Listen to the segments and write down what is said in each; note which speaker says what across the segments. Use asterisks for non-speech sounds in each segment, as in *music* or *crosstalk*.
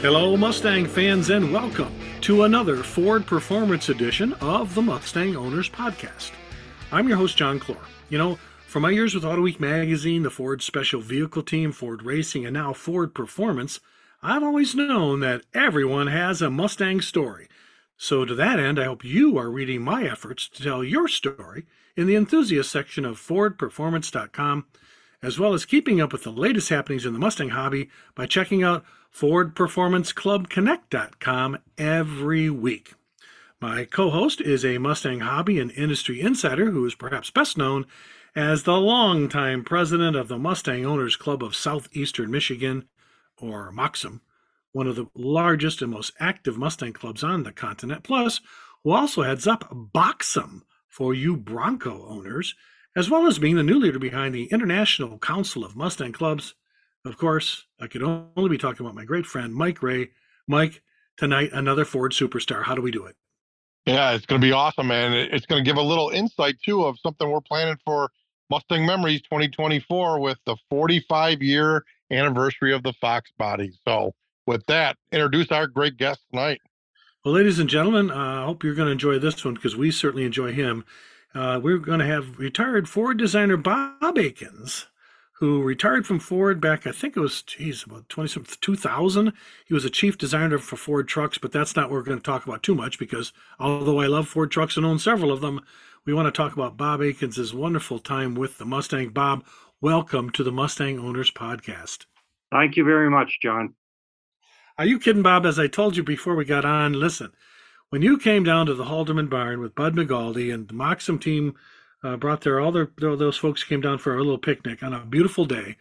Speaker 1: Hello, Mustang fans, and welcome to another Ford Performance Edition of the Mustang Owners Podcast. I'm your host, John Clore. You know, for my years with Auto Week magazine, the Ford Special Vehicle Team, Ford Racing, and now Ford Performance, I've always known that everyone has a Mustang story. So, to that end, I hope you are reading my efforts to tell your story in the enthusiast section of FordPerformance.com, as well as keeping up with the latest happenings in the Mustang hobby by checking out FordPerformanceClubConnect.com every week. My co host is a Mustang hobby and industry insider who is perhaps best known as the longtime president of the Mustang Owners Club of Southeastern Michigan, or MOXM, one of the largest and most active Mustang clubs on the continent, plus who also heads up Boxum for you Bronco owners, as well as being the new leader behind the International Council of Mustang Clubs of course, I could only be talking about my great friend, Mike Ray. Mike, tonight, another Ford superstar. How do we do it?
Speaker 2: Yeah, it's going to be awesome, man. It's going to give a little insight, too, of something we're planning for Mustang Memories 2024 with the 45 year anniversary of the Fox body. So, with that, introduce our great guest tonight.
Speaker 1: Well, ladies and gentlemen, uh, I hope you're going to enjoy this one because we certainly enjoy him. Uh, we're going to have retired Ford designer Bob Aikins who retired from Ford back, I think it was, geez, about 20, 2000. He was a chief designer for Ford trucks, but that's not what we're going to talk about too much because although I love Ford trucks and own several of them, we want to talk about Bob Aikins' wonderful time with the Mustang. Bob, welcome to the Mustang Owners Podcast.
Speaker 3: Thank you very much, John.
Speaker 1: Are you kidding, Bob? As I told you before we got on, listen, when you came down to the Halderman barn with Bud Magaldi and the MOXM team uh, brought there all their those folks came down for a little picnic on a beautiful day.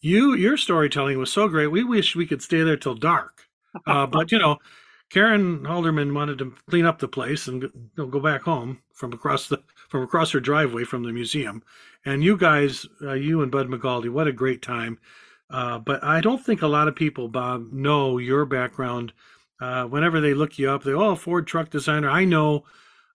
Speaker 1: You your storytelling was so great. We wish we could stay there till dark, *laughs* uh, but you know, Karen Halderman wanted to clean up the place and go back home from across the from across her driveway from the museum. And you guys, uh, you and Bud Magaldi, what a great time! Uh, but I don't think a lot of people, Bob, know your background. Uh, whenever they look you up, they oh Ford truck designer. I know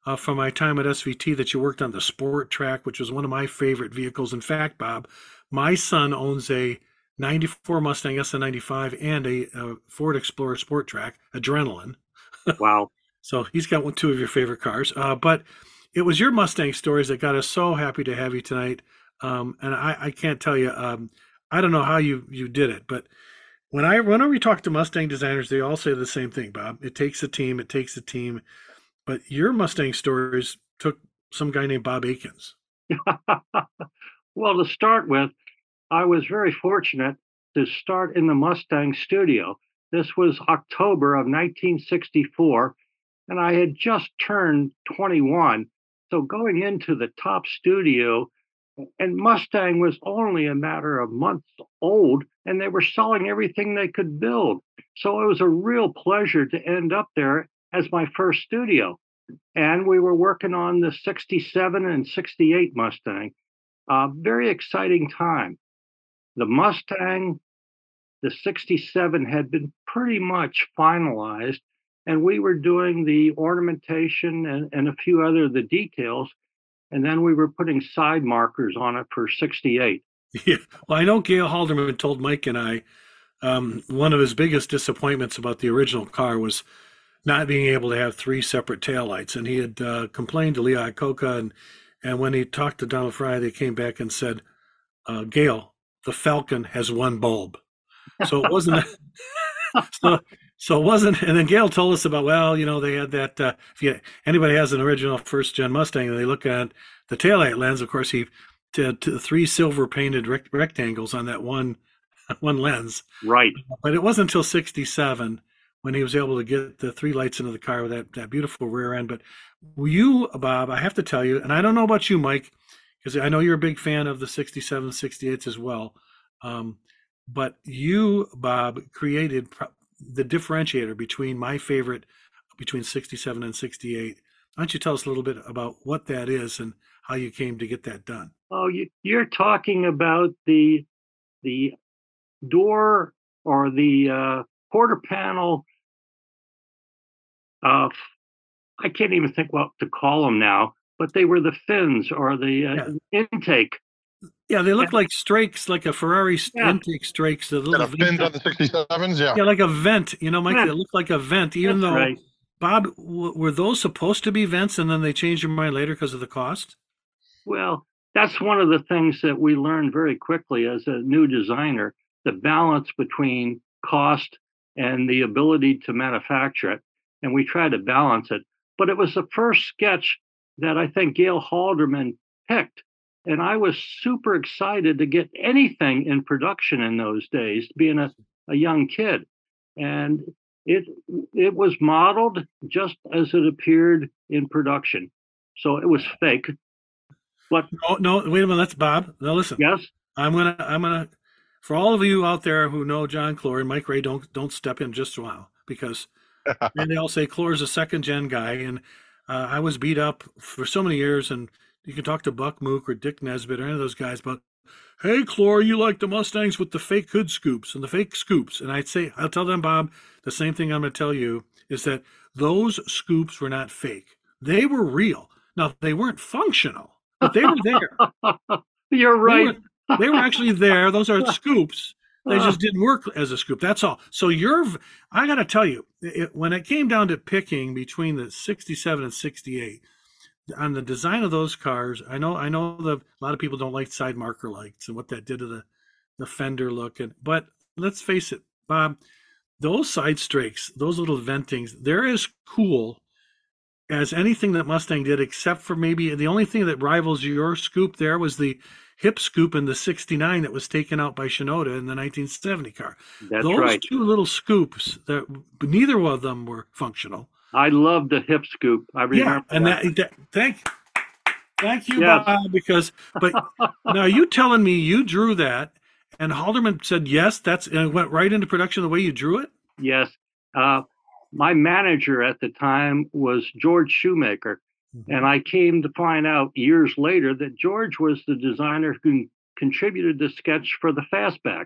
Speaker 1: uh, from my time at SVT that you worked on the Sport Trac, which was one of my favorite vehicles. In fact, Bob, my son owns a 94 Mustang SN95 and a, a Ford Explorer Sport Trac Adrenaline. *laughs*
Speaker 3: Wow.
Speaker 1: so he's got one, two of your favorite cars. Uh, but it was your Mustang stories that got us so happy to have you tonight. Um, and I, I, can't tell you, um, I don't know how you, you did it, but when I whenever we talk to Mustang designers, they all say the same thing, Bob. It takes a team. It takes a team. But your Mustang stories took some guy named Bob Aikins. *laughs*
Speaker 3: well, to start with, I was very fortunate to start in the Mustang studio. This was October of 1964, and I had just turned 21. So going into the top studio, and Mustang was only a matter of months old, and they were selling everything they could build. So it was a real pleasure to end up there as my first studio. And we were working on the 67 and 68 Mustang. Uh, very exciting time. The Mustang, the 67 had been pretty much finalized, and we were doing the ornamentation and, and a few other of the details. And then we were putting side markers on it for 68.
Speaker 1: Yeah. Well, I know Gale Halderman told Mike and I um, one of his biggest disappointments about the original car was not being able to have three separate taillights. And he had uh, complained to Lee Iacocca, and and when he talked to Donald Frey, they came back and said, uh, "Gale, the Falcon has one bulb." So it wasn't. *laughs* *laughs* so, so it wasn't. And then Gale told us about well, you know, they had that. Uh, if you, anybody has an original first gen Mustang, and they look at the taillight lens, of course, he to, to three silver painted rect- rectangles on that one *laughs* one lens.
Speaker 3: Right.
Speaker 1: But it wasn't until '67 when he was able to get the three lights into the car with that, that beautiful rear end. But you, Bob, I have to tell you, and I don't know about you, Mike, because I know you're a big fan of the 67, 68s as well. Um, but you, Bob, created the differentiator between my favorite, between 67 and 68. Why don't you tell us a little bit about what that is and how you came to get that done?
Speaker 3: Oh, you're talking about the the door or the uh, quarter panel uh, I can't even think what to call them now, but they were the fins or the uh, yeah. intake.
Speaker 1: Yeah, they look yeah. like strakes, like a Ferrari yeah. intake strakes.
Speaker 2: The little yeah, fins on the 67s, yeah.
Speaker 1: Yeah, like a vent. You know, Mike, they look like a vent, even That's though, right. Bob, w- were those supposed to be vents and then they changed their mind later because of the cost?
Speaker 3: Well, that's one of the things that we learned very quickly as a new designer the balance between cost and the ability to manufacture it. And we tried to balance it. But it was the first sketch that I think Gale Halderman picked. And I was super excited to get anything in production in those days, being a, a young kid. And it it was modeled just as it appeared in production. So it was fake. But
Speaker 1: no, no, wait a minute, that's Bob. Now listen.
Speaker 3: Yes.
Speaker 1: I'm gonna I'm gonna for all of you out there who know John Clore and Mike Ray, don't don't step in just a while because *laughs* and they all say Clore's a second gen guy, and uh, I was beat up for so many years, and you can talk to Buck Mook or Dick Nesbitt or any of those guys about, hey Clore, you like the Mustangs with the fake hood scoops and the fake scoops, and I'd say I'll tell them Bob the same thing I'm going to tell you is that those scoops were not fake; they were real. Now they weren't functional, but they were there. *laughs*
Speaker 3: You're right
Speaker 1: they were actually there. Those are *laughs* scoops. They just didn't work as a scoop. That's all. So you're, I got to tell you, it, when it came down to picking between the 67 and 68, on the design of those cars, I know, I know the, a lot of people don't like side marker lights and what that did to the, the fender look. And, but let's face it, Bob, those side strakes, those little ventings, they're as cool as anything that Mustang did, except for maybe the only thing that rivals your scoop there was the hip scoop in the 69 that was taken out by Shinoda in the 1970 car.
Speaker 3: That's
Speaker 1: Those
Speaker 3: right.
Speaker 1: two little scoops that neither of them were functional.
Speaker 3: I love the hip scoop. I remember.
Speaker 1: Yeah, and that, that, thank thank you, yes. Bob, because but *laughs* now you telling me you drew that and Halderman said yes, that's and it went right into production the way you drew it?
Speaker 3: Yes. Uh, my manager at the time was George Shoemaker, Mm-hmm. And I came to find out years later that George was the designer who contributed the sketch for the fastback,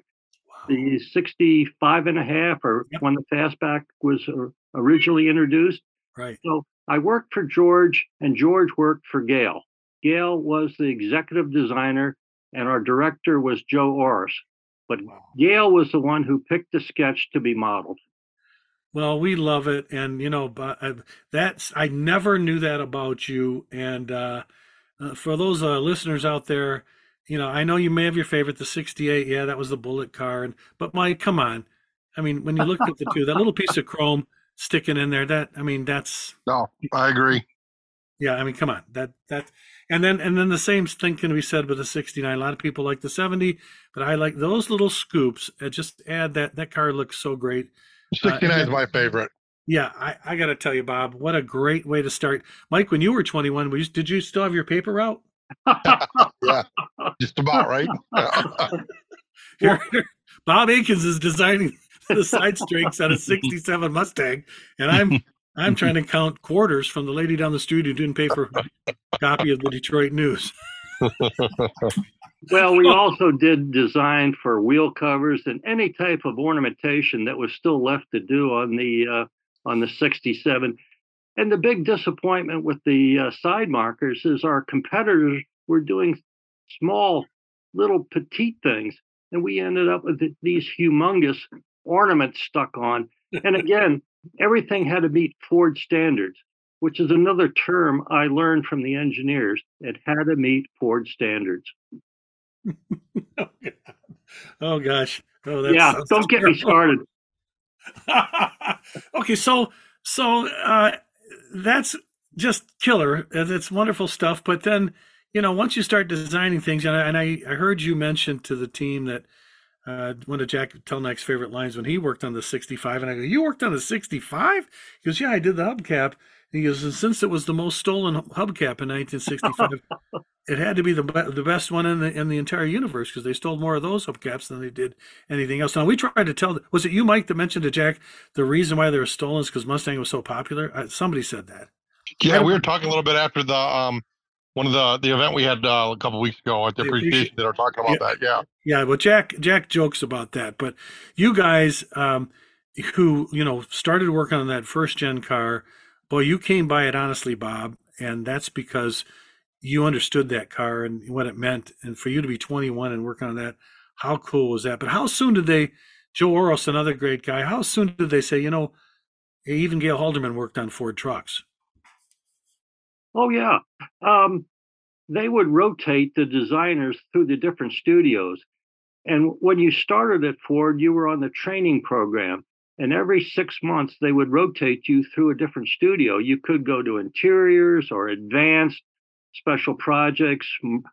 Speaker 3: the 65 and a half, or yep. when the fastback was uh, originally introduced.
Speaker 1: Right.
Speaker 3: So I worked for George, and George worked for Gale. Gale was the executive designer, and our director was Joe Oros. But wow. Gale was the one who picked the sketch to be modeled.
Speaker 1: Well, we love it, and you know, but uh, that's I never knew that about you. And uh, uh, for those uh, listeners out there, you know, I know you may have your favorite, the '68. Yeah, that was the bullet car. And but Mike, come on, I mean, when you look at the two, that little piece of chrome sticking in there, that I mean, that's
Speaker 2: no, I agree.
Speaker 1: Yeah, I mean, come on, that that, and then and then the same thing can be said with the '69. A lot of people like the '70, but I like those little scoops. It just add that that car looks so great.
Speaker 2: 69 uh, is my favorite.
Speaker 1: Yeah, I, I got to tell you, Bob, what a great way to start. Mike, when you were 21, you, did you still have your paper route? *laughs*
Speaker 2: yeah, just about right. *laughs* *laughs*
Speaker 1: here, Bob Aikins is designing the side strakes on a 67 Mustang, and I'm I'm *laughs* trying to count quarters from the lady down the street who didn't pay for a copy of the Detroit News. *laughs*
Speaker 3: well, we also did design for wheel covers and any type of ornamentation that was still left to do on the uh, on the 67. And the big disappointment with the uh, side markers is our competitors were doing small, little petite things, and we ended up with these humongous ornaments stuck on. And *laughs* again, everything had to meet Ford standards which is another term I learned from the engineers. It had to meet Ford standards. *laughs*
Speaker 1: oh gosh. Oh,
Speaker 3: yeah. Don't get me started. *laughs*
Speaker 1: okay, so so uh, that's just killer. It's wonderful stuff. But then, you know, once you start designing things, and I, and I, I heard you mention to the team that uh, one of Jack Telnack's favorite lines when he worked on the 65, and I go, "You worked on the 65?" He goes, "Yeah, I did the hubcap." He goes, and since it was the most stolen hubcap in 1965, *laughs* it had to be the the best one in the in the entire universe because they stole more of those hubcaps than they did anything else. Now we tried to tell. Was it you, Mike, that mentioned to Jack the reason why they were stolen is because Mustang was so popular? Uh, somebody said that.
Speaker 2: Yeah, we were talking a little bit after the um one of the the event we had uh, a couple weeks ago at the, appreciation that are talking about yeah, that. Yeah,
Speaker 1: yeah. Well, Jack Jack jokes about that, but you guys um, who you know started working on that first gen car boy, you came by it honestly, Bob, and that's because you understood that car and what it meant. And for you to be 21 and working on that, how cool was that? But how soon did they, Joe Oros, another great guy, how soon did they say, you know, even Gale Halderman worked on Ford trucks?
Speaker 3: Oh, yeah. Um, they would rotate the designers through the different studios. And when you started at Ford, you were on the training program. And every six months, they would rotate you through a different studio. You could go to interiors or advanced special projects,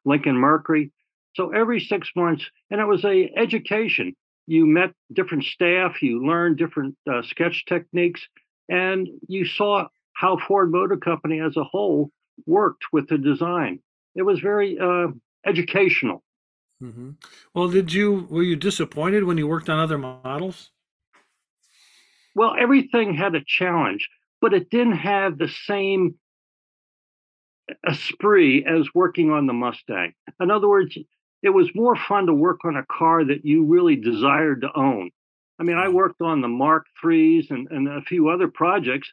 Speaker 3: Lincoln Mercury. So every six months, and it was a education. You met different staff, you learned different uh, sketch techniques, and you saw how Ford Motor Company as a whole worked with the design. It was very uh, educational.
Speaker 1: Mm-hmm. Well, did you were you disappointed when you worked on other models?
Speaker 3: Well, everything had a challenge, but it didn't have the same esprit as working on the Mustang. In other words, it was more fun to work on a car that you really desired to own. I mean, I mm-hmm. worked on the Mark IIIs and, and a few other projects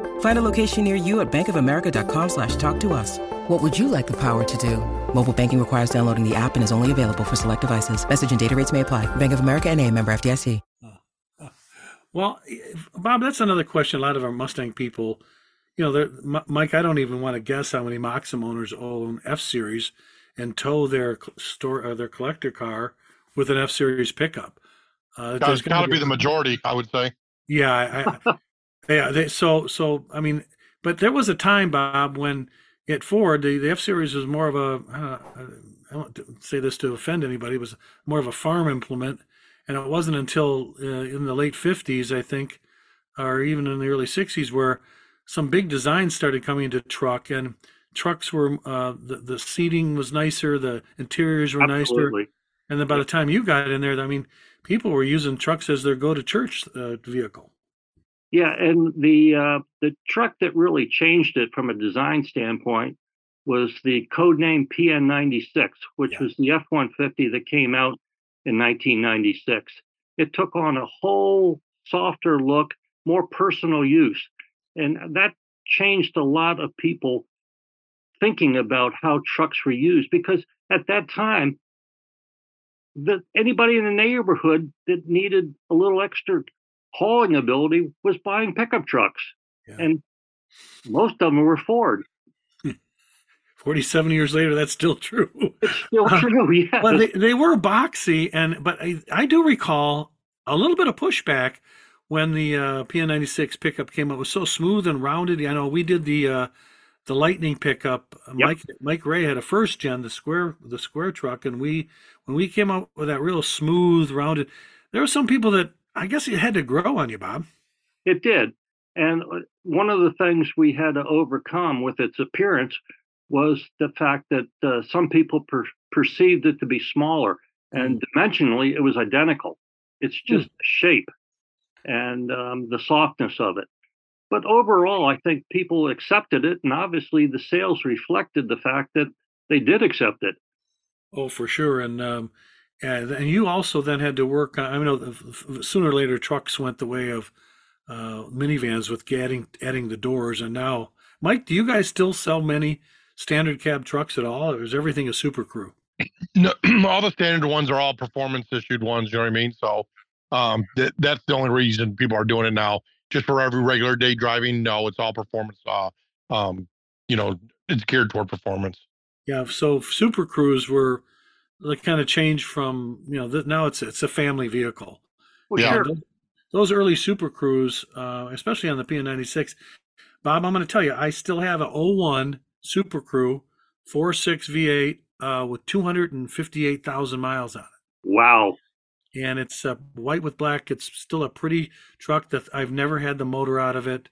Speaker 4: Find a location near you at bankofamerica.com slash talk to us. What would you like the power to do? Mobile banking requires downloading the app and is only available for select devices. Message and data rates may apply. Bank of America and a member FDIC. *laughs*
Speaker 1: Well, Bob, that's another question a lot of our Mustang people, you know, Mike, I don't even want to guess how many Maxim owners own F-Series and tow their store uh, their collector car with an F Series pickup.
Speaker 2: Uh, has got to be, be the majority, I would say.
Speaker 1: Yeah, I, yeah. They, so so I mean, but there was a time, Bob, when at Ford the, the F Series was more of a uh, I don't say this to offend anybody. It was more of a farm implement, and it wasn't until uh, in the late '50s, I think, or even in the early '60s, where some big designs started coming into truck and trucks were uh, the the seating was nicer, the interiors were Absolutely. nicer, and then by the time you got in there, I mean, people were using trucks as their go to church uh, vehicle.
Speaker 3: Yeah, and the uh, the truck that really changed it from a design standpoint was the code name PN96, which yeah. was the F150 that came out in 1996. It took on a whole softer look, more personal use, and that changed a lot of people thinking about how trucks were used because at that time that anybody in the neighborhood that needed a little extra hauling ability was buying pickup trucks yeah. and most of them were ford *laughs*
Speaker 1: 47 years later that's still true
Speaker 3: it's *laughs* still true *laughs* yeah
Speaker 1: well they, they were boxy and but I, I do recall a little bit of pushback when the uh, pn96 pickup came out it was so smooth and rounded i know we did the uh, the Lightning pickup. Uh, yep. Mike Mike Ray had a first gen, the square the square truck, and we when we came out with that real smooth, rounded. There were some people that I guess it had to grow on you, Bob.
Speaker 3: It did, and uh, one of the things we had to overcome with its appearance was the fact that uh, some people per- perceived it to be smaller, and mm. dimensionally it was identical. It's hmm. just mm. shape and um, the softness of it. But overall, I think people accepted it, and obviously the sales reflected the fact that they did accept it.
Speaker 1: Oh, for sure, and um, and, and you also then had to work. On, I know sooner or later trucks went the way of uh, minivans with adding adding the doors, and now, Mike, do you guys still sell many standard cab trucks at all, or is everything a super crew?
Speaker 2: No, *clears throat* all the standard ones are all performance issued ones. You know what I mean? So um, that that's the only reason people are doing it now just for every regular day driving. No, it's all performance. Uh, um, you know, it's geared toward performance.
Speaker 1: Yeah. So Super Crew were like kind of change from you know th- now it's it's a family vehicle.
Speaker 3: Well, yeah. Sure.
Speaker 1: Those, those, early Super Crew, uh, especially on the PN96, Bob, I'm going to tell you, I still have a 01 Super Crew 4.6 V8 uh, with 258,000 miles on it.
Speaker 3: Wow
Speaker 1: and it's uh, white with black. It's still a pretty truck that I've never had the motor out of it.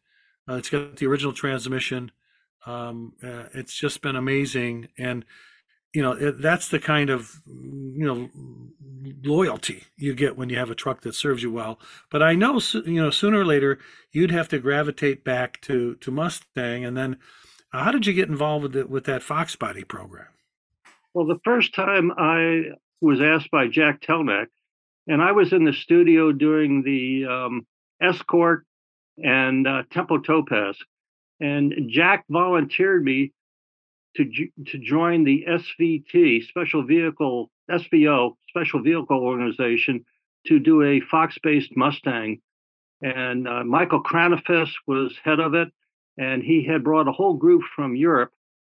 Speaker 1: Uh, it's got the original transmission. Um, uh, it's just been amazing, and you know that's the kind of you know loyalty you get when you have a truck that serves you well. But I know you know sooner or later you'd have to gravitate back to to Mustang, and then uh, how did you get involved with the, with that Fox Body program?
Speaker 3: Well, the first time I was asked by Jack Telnack, and I was in the studio doing the um, Escort and uh, Tempo Topaz, and Jack volunteered me to to join the SVT Special Vehicle SVO Special Vehicle Organization to do a Fox-based Mustang, and uh, Michael Kranefuss was head of it, and he had brought a whole group from Europe,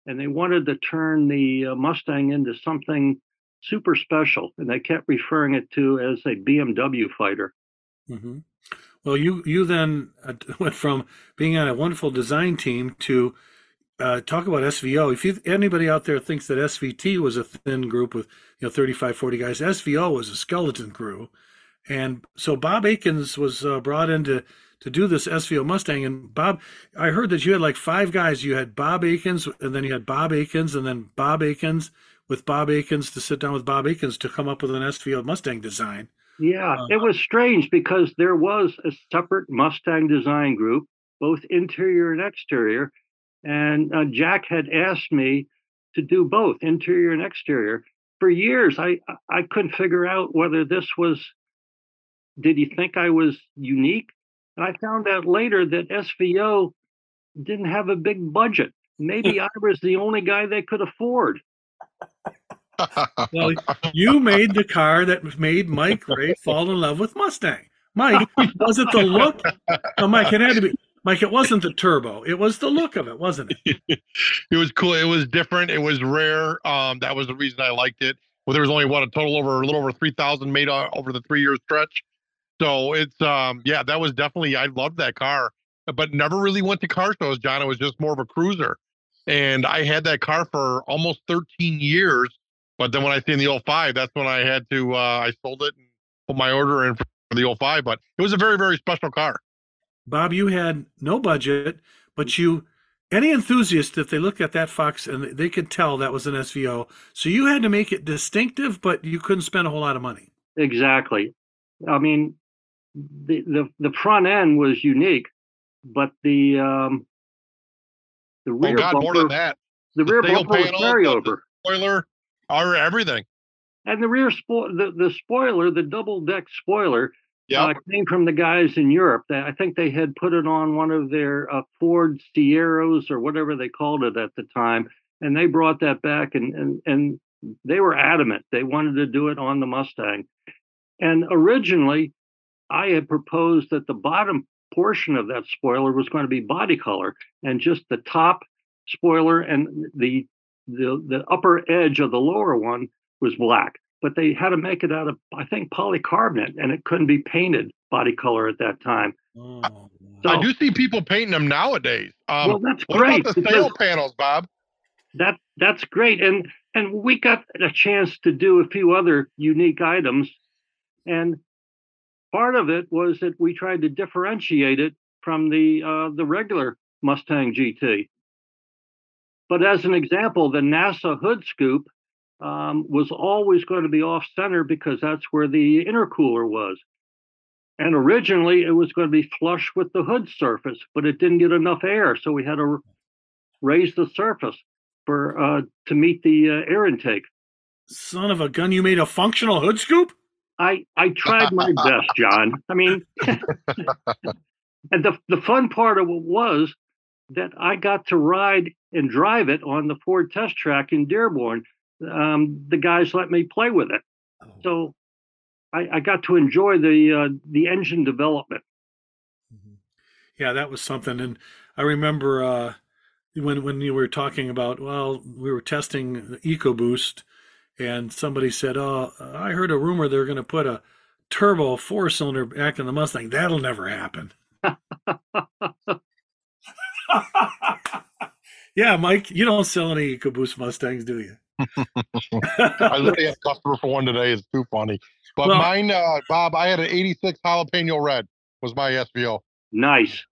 Speaker 3: and they wanted to turn the uh, Mustang into something super special, and they kept referring it to as a BMW fighter.
Speaker 1: Mm-hmm. Well, you you then uh, *laughs* went from being on a wonderful design team to uh, talk about SVO. If you, anybody out there thinks that SVT was a thin group with you know 35, 40 guys, SVO was a skeleton crew, and so Bob Aikins was uh, brought in to to do this SVO Mustang. And Bob, I heard that you had like five guys. You had Bob Aikins, and then you had Bob Aikins, and then Bob Aikins with Bob Aikins to sit down with Bob Aikins to come up with an SVO Mustang design.
Speaker 3: Yeah, uh, it was strange because there was a separate Mustang design group, both interior and exterior. And uh, Jack had asked me to do both interior and exterior. For years, I I couldn't figure out whether this was. Did he think I was unique? And I found out later that SVO didn't have a big budget. Maybe *laughs* I was the only guy they could afford
Speaker 1: well, you made the car that made Mike Ray fall in love with Mustang. Mike, was it the look? No, *laughs* Mike, it had to be. Mike, it wasn't the turbo. It was the look of it, wasn't it? *laughs*
Speaker 2: it was cool. It was different. It was rare. Um, that was the reason I liked it. Well, there was only what a total over a little over three thousand made uh, over the three year stretch. So it's um, yeah, that was definitely I loved that car, but never really went to car shows. John, it was just more of a cruiser, and I had that car for almost thirteen years but then when I seen the 05, that's when I had to, uh, I sold it and put my order in for the 05. But it was a very, very special car.
Speaker 1: Bob, you had no budget, but you, any enthusiast, if they look at that Fox and they could tell that was an SVO. So you had to make it distinctive, but you couldn't spend a whole lot of money.
Speaker 3: Exactly. I mean, the, the, the front end was unique, but the, um, the rear
Speaker 2: oh God,
Speaker 3: bumper,
Speaker 2: more than that.
Speaker 3: The, the rear bumper panel, was carryover.
Speaker 2: Spoiler, or everything.
Speaker 3: And the rear spo- the, the spoiler, the double deck spoiler,
Speaker 2: yep.
Speaker 3: uh, came from the guys in Europe. That I think they had put it on one of their uh, Ford Sierras or whatever they called it at the time, and they brought that back and and and they were adamant they wanted to do it on the Mustang. And originally, I had proposed that the bottom portion of that spoiler was going to be body color, and just the top spoiler and the the the upper edge of the lower one was black, but they had to make it out of I think polycarbonate, and it couldn't be painted body color at that time.
Speaker 2: Oh, so, I do see people painting them nowadays.
Speaker 3: Um, well, that's great.
Speaker 2: the sail panels, Bob?
Speaker 3: That that's great, and and we got a chance to do a few other unique items, and part of it was that we tried to differentiate it from the uh, the regular Mustang GT. But as an example, the NASA hood scoop um, was always going to be off center because that's where the intercooler was. And originally it was going to be flush with the hood surface, but it didn't get enough air. So we had to raise the surface for uh, to meet the uh, air intake.
Speaker 1: Son of a gun, you made a functional hood scoop?
Speaker 3: I, I tried my best, John. I mean, *laughs* and the, the fun part of it was that I got to ride and drive it on the Ford test track in Dearborn. Um, the guys let me play with it, oh. so I, I, got to enjoy the uh, the engine development.
Speaker 1: Mm-hmm. Yeah, that was something, and I remember uh, when when you were talking about well, we were testing the EcoBoost, and somebody said, "Oh, I heard a rumor they're going to put a turbo four cylinder back in the Mustang. That'll never happen." *laughs* *laughs* yeah, Mike, you don't sell any EcoBoost Mustangs, do you?
Speaker 2: I literally had a customer for one today. It's too funny. But well, mine, uh, Bob, I had an 86 jalapeno red was my SVO.
Speaker 3: Nice.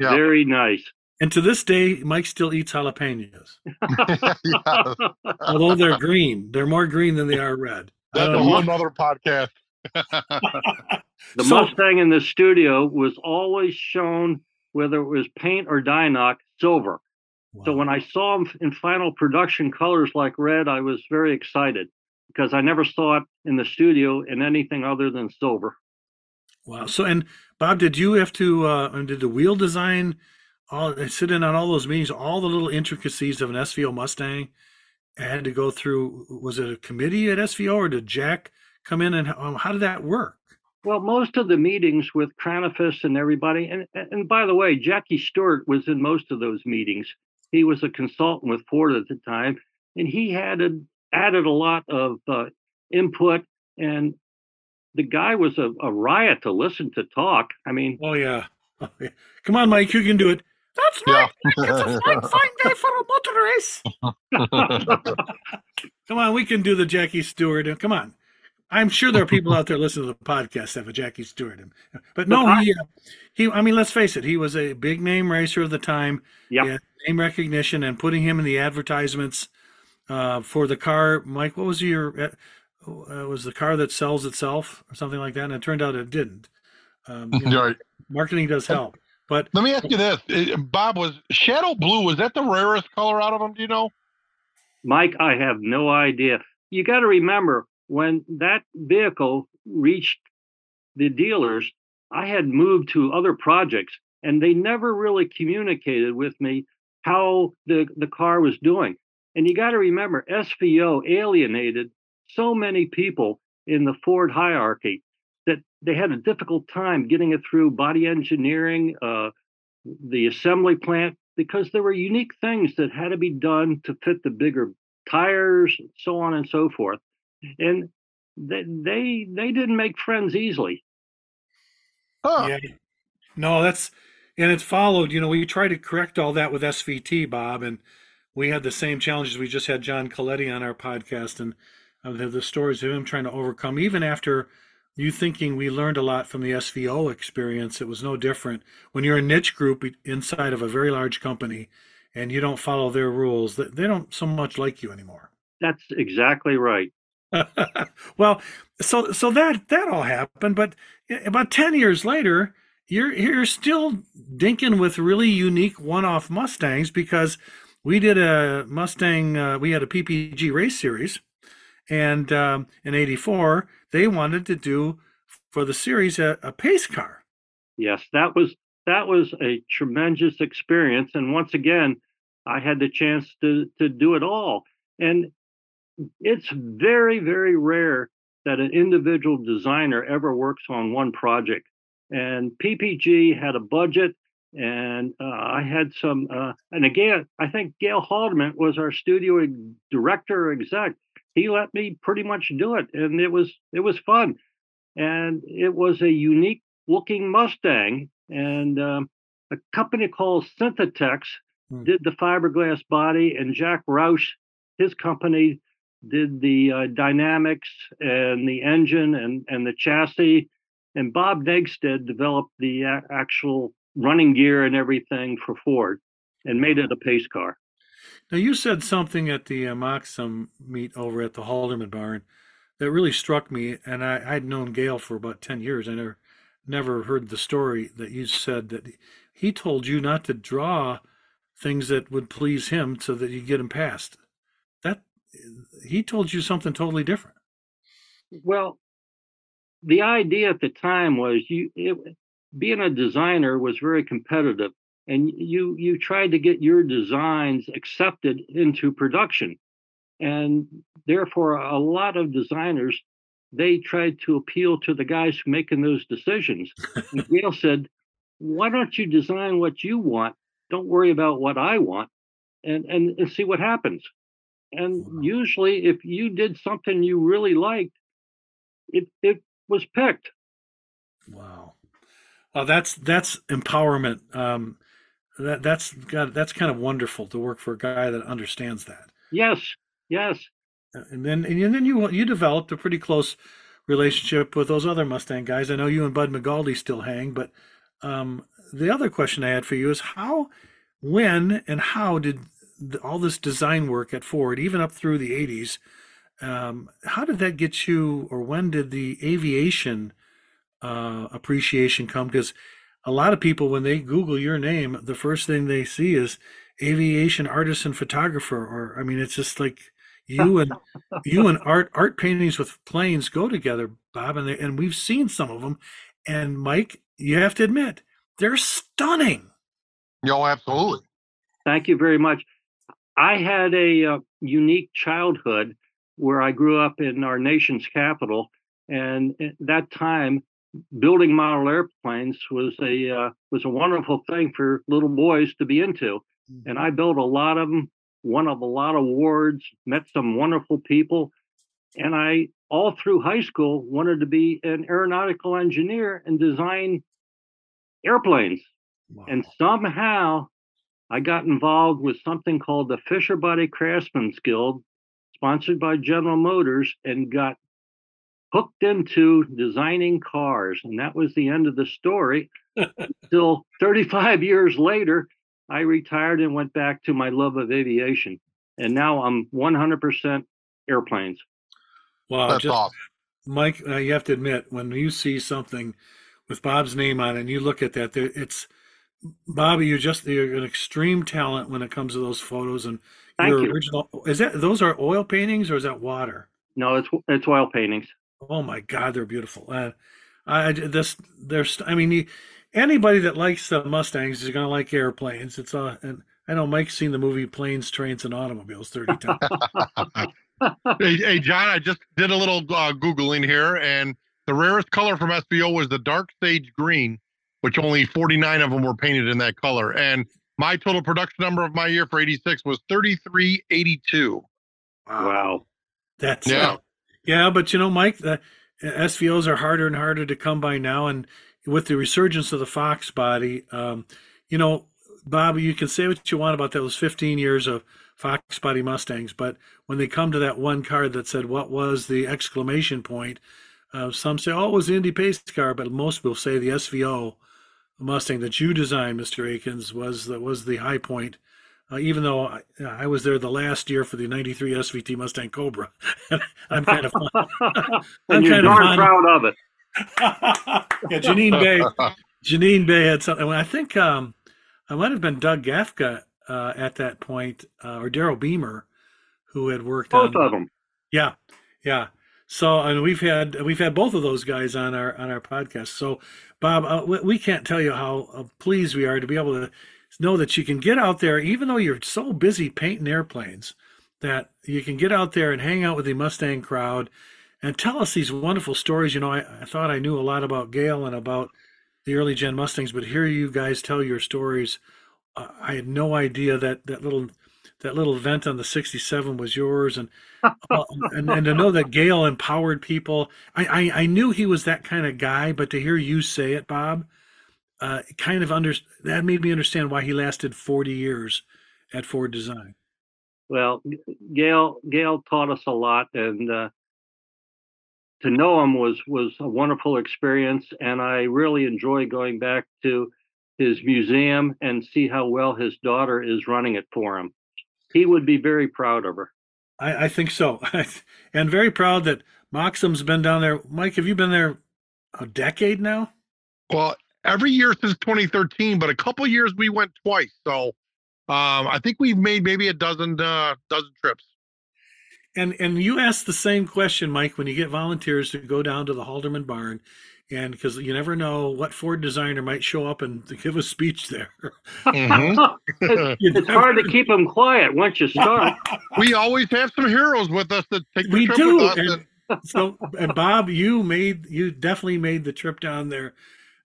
Speaker 3: Yeah. Very nice.
Speaker 1: And to this day, Mike still eats jalapenos, *laughs* although they're green. They're more green than they are red.
Speaker 2: That's
Speaker 1: don't
Speaker 2: a whole nother podcast.
Speaker 3: The
Speaker 1: So-
Speaker 3: Mustang in the studio was always shown, whether it was paint or Di-Noc, silver. So when I saw them in final production colors like red, I was very excited because I never saw it in the studio in anything other than silver.
Speaker 1: Wow. So, and Bob, did you have to, uh, did the wheel design, all sit in on all those meetings, all the little intricacies of an SVO Mustang I had to go through? Was it a committee at SVO or did Jack come in and um, how did that work?
Speaker 3: Well, most of the meetings with Kranefuss and everybody, and and by the way, Jackie Stewart was in most of those meetings. He was a consultant with Ford at the time, and he had a, added a lot of uh, input. And the guy was a, a riot to listen to talk. I mean,
Speaker 1: Oh, yeah. *laughs* Oh, yeah. Come on, Mike, you can do it. That's
Speaker 2: Yeah.
Speaker 1: right. It's a fine, fine day for a motor race. *laughs* Come on, we can do the Jackie Stewart. Come on. I'm sure there are people *laughs* out there listening to the podcast that have a Jackie Stewart. But no, he, uh, he. I mean, let's face it. He was a big name racer of the time. Yeah, name recognition and putting him in the advertisements uh, for the car. Mike, what was your? Uh, uh, was the car that sells itself or something like that? And it turned out it didn't. Um, you know,
Speaker 2: right.
Speaker 1: marketing does help, but
Speaker 2: Let me ask you this, Bob. Was Shadow Blue? Was that the rarest color out of them? Do you know?
Speaker 3: Mike, I have no idea. You got to remember when that vehicle reached the dealers, I had moved to other projects and they never really communicated with me how the, the car was doing. And you got to remember, SVO alienated so many people in the Ford hierarchy that they had a difficult time getting it through body engineering, uh, the assembly plant, because there were unique things that had to be done to fit the bigger tires, so on and so forth. And they they, they didn't make friends easily.
Speaker 2: Huh.
Speaker 1: Yeah. No, that's and it's followed. You know, we tried to correct all that with SVT, Bob, and we had the same challenges. We just had John Coletti on our podcast, and uh, the, the stories of him trying to overcome, even after you thinking we learned a lot from the SVO experience. It was no different when you're a niche group inside of a very large company, and you don't follow their rules. They they don't so much like you anymore.
Speaker 3: That's exactly right. *laughs*
Speaker 1: well, so so that that all happened, but about ten years later, you're you're still dinking with really unique one-off Mustangs because we did a Mustang. Uh, we had a PPG race series, and um, in '84 they wanted to do for the series a, a pace car.
Speaker 3: Yes, that was that was a tremendous experience. And once again, I had the chance to to do it all. And it's very, very rare that an individual designer ever works on one project. And PPG had a budget, and uh, I had some. Uh, and again, I think Gale Halderman was our studio director or exec. He let me pretty much do it, and it was it was fun. And it was a unique looking Mustang, and um, a company called Synthetex
Speaker 1: Hmm.
Speaker 3: did the fiberglass body, and Jack Roush, his company, did the uh, dynamics and the engine and and the chassis, and Bob Negstad developed the a- actual running gear and everything for Ford, and made it a pace car.
Speaker 1: Now you said something at the uh, meet over at the Halderman barn that really struck me, and I, I'd known Gale for about ten years. I never never heard the story that you said that he told you not to draw things that would please him so that you get him passed. He told you something totally different.
Speaker 3: Well, the idea at the time was you it, being a designer was very competitive, and you you tried to get your designs accepted into production, and therefore a lot of designers they tried to appeal to the guys making those decisions. and *laughs* Gale said, "Why don't you design what you want? Don't worry about what I want, and and, and see what happens." And usually, if you did something you really liked, it it was picked.
Speaker 1: Wow. Well, that's that's empowerment. Um, that that's got that's kind of wonderful to work for a guy that understands that.
Speaker 3: Yes, yes,
Speaker 1: and then and then you you developed a pretty close relationship with those other Mustang guys. I know you and Bud Magaldi still hang, but um, the other question I had for you is how when and how did all this design work at Ford, even up through the 80s, um, how did that get you, or when did the aviation uh, appreciation come? Because a lot of people, when they Google your name, the first thing they see is aviation artist and photographer, or I mean, it's just like you and *laughs* you and art art paintings with planes go together, Bob, and they, and we've seen some of them. And Mike, you have to admit, they're stunning.
Speaker 2: Yo, absolutely.
Speaker 3: Thank you very much. I had a uh, unique childhood where I grew up in our nation's capital, and at that time, building model airplanes was a uh, was a wonderful thing for little boys to be into. And I built a lot of them, won a lot of awards, met some wonderful people, and I all through high school wanted to be an aeronautical engineer and design airplanes.
Speaker 1: Wow.
Speaker 3: And somehow I got involved with something called the Fisher Body Craftsman's Guild, sponsored by General Motors, and got hooked into designing cars. And that was the end of the story. *laughs* Until 35 years later, I retired and went back to my love of aviation. And now I'm 100% airplanes.
Speaker 1: wow,
Speaker 2: That's
Speaker 1: just
Speaker 2: awesome.
Speaker 1: Mike, uh, you have to admit when you see something with Bob's name on it, and you look at that, there, it's Bobby. You're just you're an extreme talent when it comes to those photos and
Speaker 3: Thank
Speaker 1: your
Speaker 3: you.
Speaker 1: original. Is that those are oil paintings or is that water?
Speaker 3: No, it's it's oil paintings.
Speaker 1: Oh my God, they're beautiful. Uh, I I- this there's I mean you, anybody that likes the Mustangs is gonna like airplanes. It's uh and I know Mike's seen the movie Planes, Trains, and Automobiles thirty *laughs* times.
Speaker 2: hey, hey, John, I just did a little uh, Googling here, and the rarest color from SVO was the dark sage green, which only 49 of them were painted in that color. And my total production number of my year for 86 was 3382.
Speaker 3: Wow.
Speaker 1: That's
Speaker 2: Yeah.
Speaker 1: uh, yeah, but you know, Mike, the SVOs are harder and harder to come by now, and with the resurgence of the Fox body, um, you know, Bob, you can say what you want about those 15 years of Fox body Mustangs, but when they come to that one card that said what was the exclamation point, uh, some say, oh, it was the Indy Pace car, but most will say the SVO Mustang that you designed, Mr. Aikins, was the, was the high point. Uh, even though I, I was there the last year for the '93 SVT Mustang Cobra, *laughs* I'm kind of. *laughs* I'm
Speaker 3: and you're
Speaker 1: kind of
Speaker 3: darn
Speaker 1: fond-
Speaker 3: proud of it. *laughs*
Speaker 1: yeah, Janine Bay. Janine Bay had something. I think um, I might have been Doug Gaffka uh, at that point, uh, or Daryl Behmer, who had worked on
Speaker 3: Both
Speaker 1: on.
Speaker 3: of them.
Speaker 1: Yeah, yeah. So, and we've had we've had both of those guys on our on our podcast. So, Bob, uh, we, can't tell you how uh, pleased we are to be able to know that you can get out there, even though you're so busy painting airplanes, that you can get out there and hang out with the Mustang crowd and tell us these wonderful stories. You know, I, I thought I knew a lot about Gale and about the early gen Mustangs, but hear you guys tell your stories. Uh, I had no idea that that little that little vent on the 67 was yours and *laughs* uh, and, and to know that gail empowered people. I, I I knew he was that kind of guy, but to hear you say it, Bob, uh, kind of under that made me understand why he lasted 40 years at Ford Design.
Speaker 3: Well, Gale Gale taught us a lot, and uh, to know him was was a wonderful experience. And I really enjoy going back to his museum and see how well his daughter is running it for him. He would be very proud of her.
Speaker 1: I, I think so, *laughs* and very proud that Moxham's been down there. Mike, have you been there a decade now?
Speaker 2: Well, every year since 2013, but a couple years we went twice. So um, I think we've made maybe a dozen uh, dozen trips.
Speaker 1: And and you asked the same question, Mike, when you get volunteers to go down to the Halderman barn, and because you never know what Ford designer might show up and give a speech there.
Speaker 2: Mhm.
Speaker 3: it's, *laughs* it's hard to keep them quiet once you start. *laughs*
Speaker 2: we always have some heroes with us that take the
Speaker 1: We
Speaker 2: trip
Speaker 1: do,
Speaker 2: with us.
Speaker 1: and-
Speaker 2: And, *laughs*
Speaker 1: so and Bob, you made you definitely made the trip down there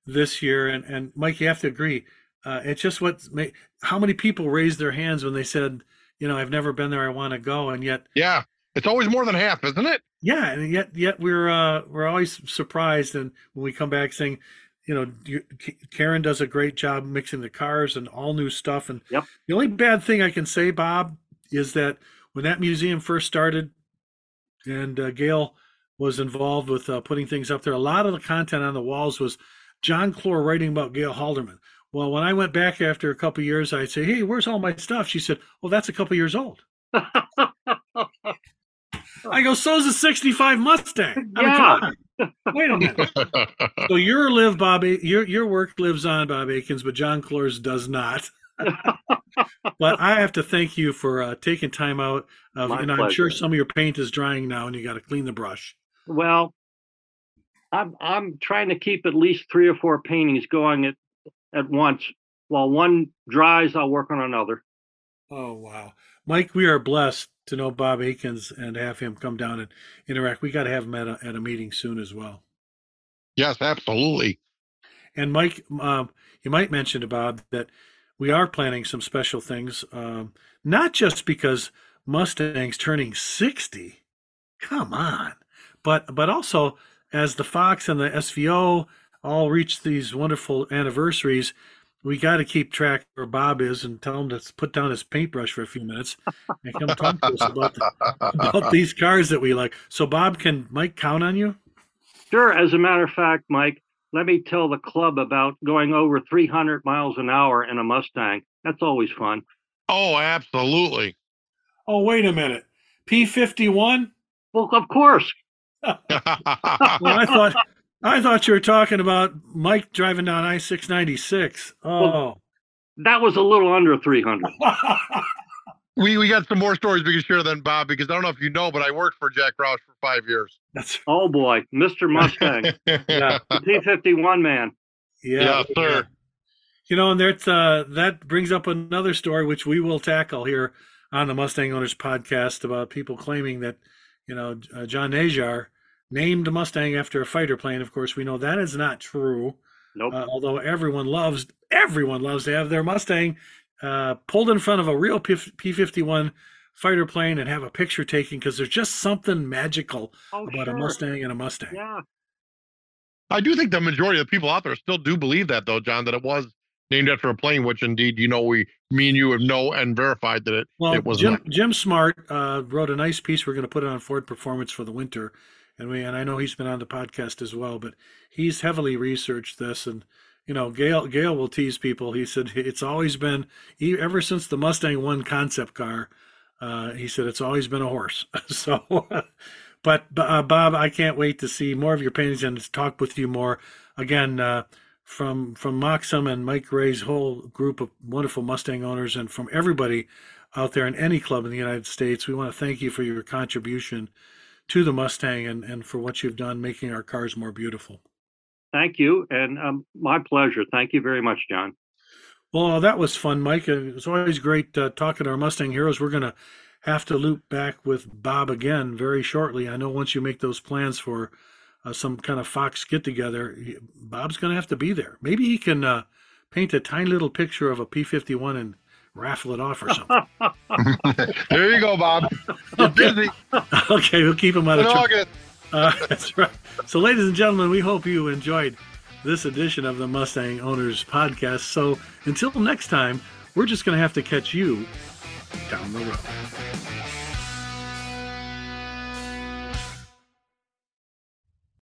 Speaker 1: this year, and and Mike, you have to agree. Uh, it's just what ma- how many people raised their hands when they said, you know, I've never been there, I want to go, and yet
Speaker 2: yeah, it's always more than half, isn't it?
Speaker 1: Yeah, and yet yet we're uh, we're always surprised, and when we come back saying, you know, you, Karen does a great job mixing the cars and all new stuff. And
Speaker 3: Yep.
Speaker 1: the only bad thing I can say, Bob, is that when that museum first started, and uh, Gale was involved with uh, putting things up there, a lot of the content on the walls was John Clore writing about Gale Halderman. Well, when I went back after a couple years, I'd say, "Hey, where's all my stuff?" She said, "Well, that's a couple years old." *laughs* I go, "So's a '65 Mustang." I mean, come on. Wait a minute. *laughs* So your live, Bobby, your your work lives on, Bob Aikins, but John Clor's does not. *laughs* but I have to thank you for uh, taking time out, of,
Speaker 3: My
Speaker 1: and I'm sure some of your paint is drying now, and you got to clean the brush.
Speaker 3: Well, I'm I'm trying to keep at least three or four paintings going at at once. While one dries, I'll work on another.
Speaker 1: Oh wow, Mike, we are blessed to know Bob Aikins and have him come down and interact. We got to have him at a, at a meeting soon as well.
Speaker 2: yes, absolutely.
Speaker 1: And Mike, um, you might mention to Bob that we are planning some special things, um, not just because Mustang's turning sixty. Come on, but but also as the Fox and the SVO all reach these wonderful anniversaries, we got to keep track where Bob is and tell him to put down his paintbrush for a few minutes and come talk to us about, the, about *laughs* these cars that we like. So Bob, can Mike count on you?
Speaker 3: Sure. As a matter of fact, Mike, let me tell the club about going over 300 miles an hour in a Mustang. That's always fun.
Speaker 2: oh, absolutely.
Speaker 1: Oh, wait a minute. P fifty one.
Speaker 3: Well, of course. *laughs*
Speaker 1: Well, I thought I thought you were talking about Mike driving down I six ninety six. Oh,
Speaker 3: That was a little under 300. *laughs*
Speaker 2: we we got some more stories we can share than Bob because I don't know if you know, but I worked for Jack Roush for five years.
Speaker 1: that's *laughs*
Speaker 3: Oh boy, Mr. Mustang, *laughs*
Speaker 1: yeah,
Speaker 3: the P51 man.
Speaker 1: yeah,
Speaker 2: Yes, sir.
Speaker 1: You know, and that's uh, that brings up another story which we will tackle here on the Mustang Owners Podcast about people claiming that you know uh, John Najjar named the Mustang after a fighter plane. Of course, we know that is not true.
Speaker 3: Nope.
Speaker 1: Uh, although everyone loves everyone loves to have their Mustang uh, pulled in front of a real P fifty one fighter plane and have a picture taken because there's just something magical
Speaker 3: oh,
Speaker 1: about
Speaker 3: sure.
Speaker 1: a Mustang and a Mustang.
Speaker 3: Yeah.
Speaker 2: I do think the majority of the people out there still do believe that, though, John, that it was named after a plane, which indeed, you know, we, me and you have know and verified that it,
Speaker 1: Well,
Speaker 2: it was
Speaker 1: Jim
Speaker 2: not.
Speaker 1: Jim Smart uh, wrote a nice piece. We're going to put it on Ford Performance for the winter, and we and I know he's been on the podcast as well. But he's heavily researched this, and you know, Gale Gale will tease people. He said *laughs* it's always been ever since the Mustang One concept car. Uh, he said it's always been a horse. *laughs* so, *laughs* but uh, Bob, I can't wait to see more of your paintings and to talk with you more. Again, uh, from from Moxham and Mike Ray's whole group of wonderful Mustang owners, and from everybody out there in any club in the United States, we want to thank you for your contribution to the Mustang and, and for what you've done making our cars more beautiful.
Speaker 3: Thank you. And um, my pleasure. Thank you very much, John.
Speaker 1: Well, that was fun, Mike. It was always great uh, talking to our Mustang heroes. We're going to have to loop back with Bob again very shortly. I know once you make those plans for uh, some kind of Fox get together, Bob's going to have to be there. Maybe he can uh, paint a tiny little picture of a P 51 and raffle it off or something. *laughs*
Speaker 2: there you go, Bob. Get busy. *laughs*
Speaker 1: okay, we'll keep him out
Speaker 2: In
Speaker 1: of trouble.
Speaker 2: August. *laughs*
Speaker 1: Uh, that's right. So, ladies and gentlemen, we hope you enjoyed this edition of the Mustang Owners Podcast. So, until next time, we're just going to have to catch you down the road.